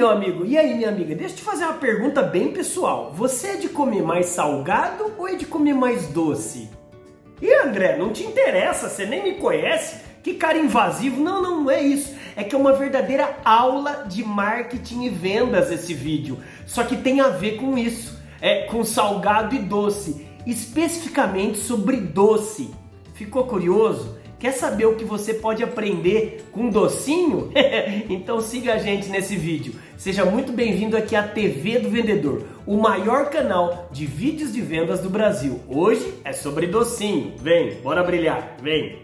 meu amigo? E aí, minha amiga? Deixa eu te fazer uma pergunta bem pessoal. Você é de comer mais salgado ou é de comer mais doce? E André, não te interessa, você nem me conhece? Que cara invasivo. Não, não, não é isso. É que é uma verdadeira aula de marketing e vendas esse vídeo. Só que tem a ver com isso. É com salgado e doce. Especificamente sobre doce. Ficou curioso? Quer saber o que você pode aprender com docinho? então siga a gente nesse vídeo. Seja muito bem-vindo aqui à TV do Vendedor, o maior canal de vídeos de vendas do Brasil. Hoje é sobre docinho. Vem, bora brilhar, vem!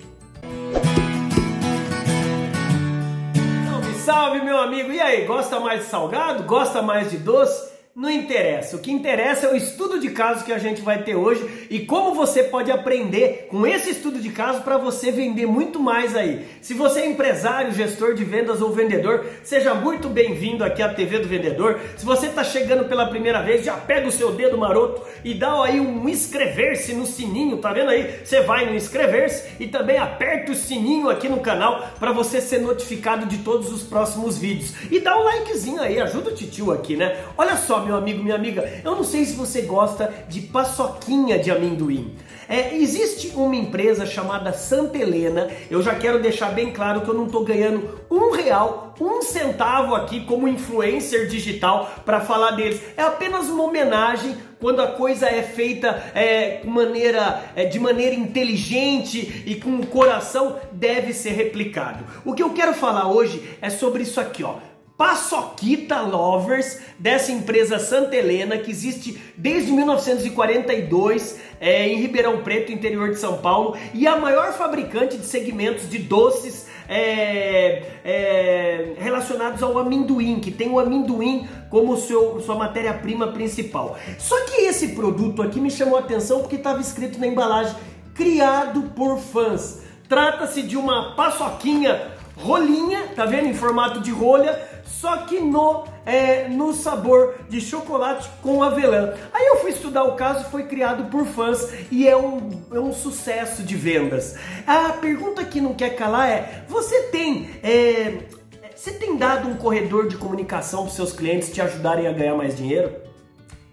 Salve, salve, meu amigo! E aí, gosta mais de salgado? Gosta mais de doce? Não interessa. O que interessa é o estudo de caso que a gente vai ter hoje e como você pode aprender com esse estudo de caso para você vender muito mais aí. Se você é empresário, gestor de vendas ou vendedor, seja muito bem-vindo aqui à TV do Vendedor. Se você está chegando pela primeira vez, já pega o seu dedo maroto e dá aí um inscrever-se no sininho, tá vendo aí? Você vai no inscrever-se e também aperta o sininho aqui no canal para você ser notificado de todos os próximos vídeos. E dá um likezinho aí, ajuda o titio aqui, né? Olha só, meu amigo, minha amiga, eu não sei se você gosta de paçoquinha de amendoim. É, existe uma empresa chamada Santa Helena. Eu já quero deixar bem claro que eu não estou ganhando um real, um centavo aqui como influencer digital para falar deles. É apenas uma homenagem quando a coisa é feita é, maneira, é, de maneira inteligente e com o coração, deve ser replicado. O que eu quero falar hoje é sobre isso aqui, ó. Paçoquita Lovers, dessa empresa Santa Helena, que existe desde 1942 é, em Ribeirão Preto, interior de São Paulo, e a maior fabricante de segmentos de doces é, é, relacionados ao amendoim, que tem o amendoim como seu, sua matéria-prima principal. Só que esse produto aqui me chamou a atenção porque estava escrito na embalagem criado por fãs. Trata-se de uma paçoquinha rolinha, tá vendo? Em formato de rolha, só que no, é, no sabor de chocolate com avelã. Aí eu fui estudar o caso, foi criado por fãs e é um, é um sucesso de vendas. A pergunta que não quer calar é: você tem. É, você tem dado um corredor de comunicação para seus clientes te ajudarem a ganhar mais dinheiro?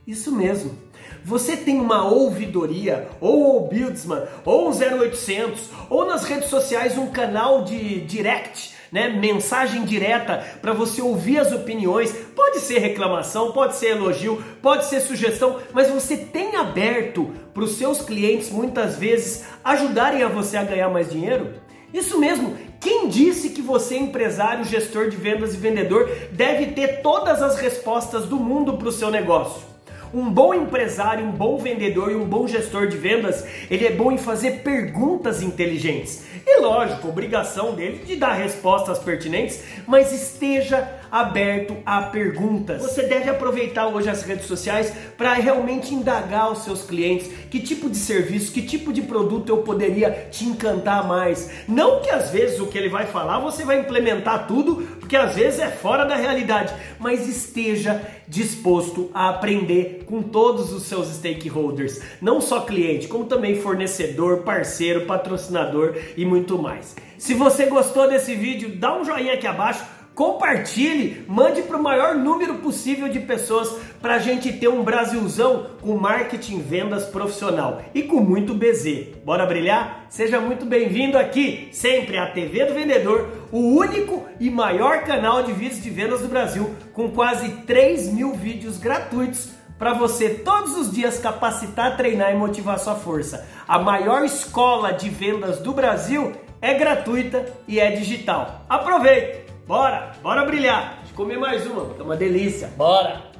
Isso mesmo. Você tem uma ouvidoria, ou o Buildsman, ou o 0800, ou nas redes sociais um canal de direct, né, mensagem direta para você ouvir as opiniões. Pode ser reclamação, pode ser elogio, pode ser sugestão, mas você tem aberto para os seus clientes muitas vezes ajudarem a você a ganhar mais dinheiro? Isso mesmo. Quem disse que você, empresário, gestor de vendas e vendedor, deve ter todas as respostas do mundo para o seu negócio? Um bom empresário, um bom vendedor e um bom gestor de vendas, ele é bom em fazer perguntas inteligentes. E lógico, obrigação dele de dar respostas pertinentes, mas esteja aberto a perguntas. Você deve aproveitar hoje as redes sociais para realmente indagar os seus clientes que tipo de serviço, que tipo de produto eu poderia te encantar mais. Não que às vezes o que ele vai falar você vai implementar tudo, porque às vezes é fora da realidade, mas esteja disposto a aprender com todos os seus stakeholders, não só cliente, como também fornecedor, parceiro, patrocinador e muito mais. Se você gostou desse vídeo, dá um joinha aqui abaixo Compartilhe, mande para o maior número possível de pessoas para a gente ter um Brasilzão com marketing vendas profissional e com muito BZ. Bora brilhar? Seja muito bem-vindo aqui, sempre a TV do Vendedor, o único e maior canal de vídeos de vendas do Brasil, com quase 3 mil vídeos gratuitos para você todos os dias capacitar, treinar e motivar sua força. A maior escola de vendas do Brasil é gratuita e é digital. Aproveite! Bora, bora brilhar. Deixa eu comer mais uma, é uma delícia. Bora.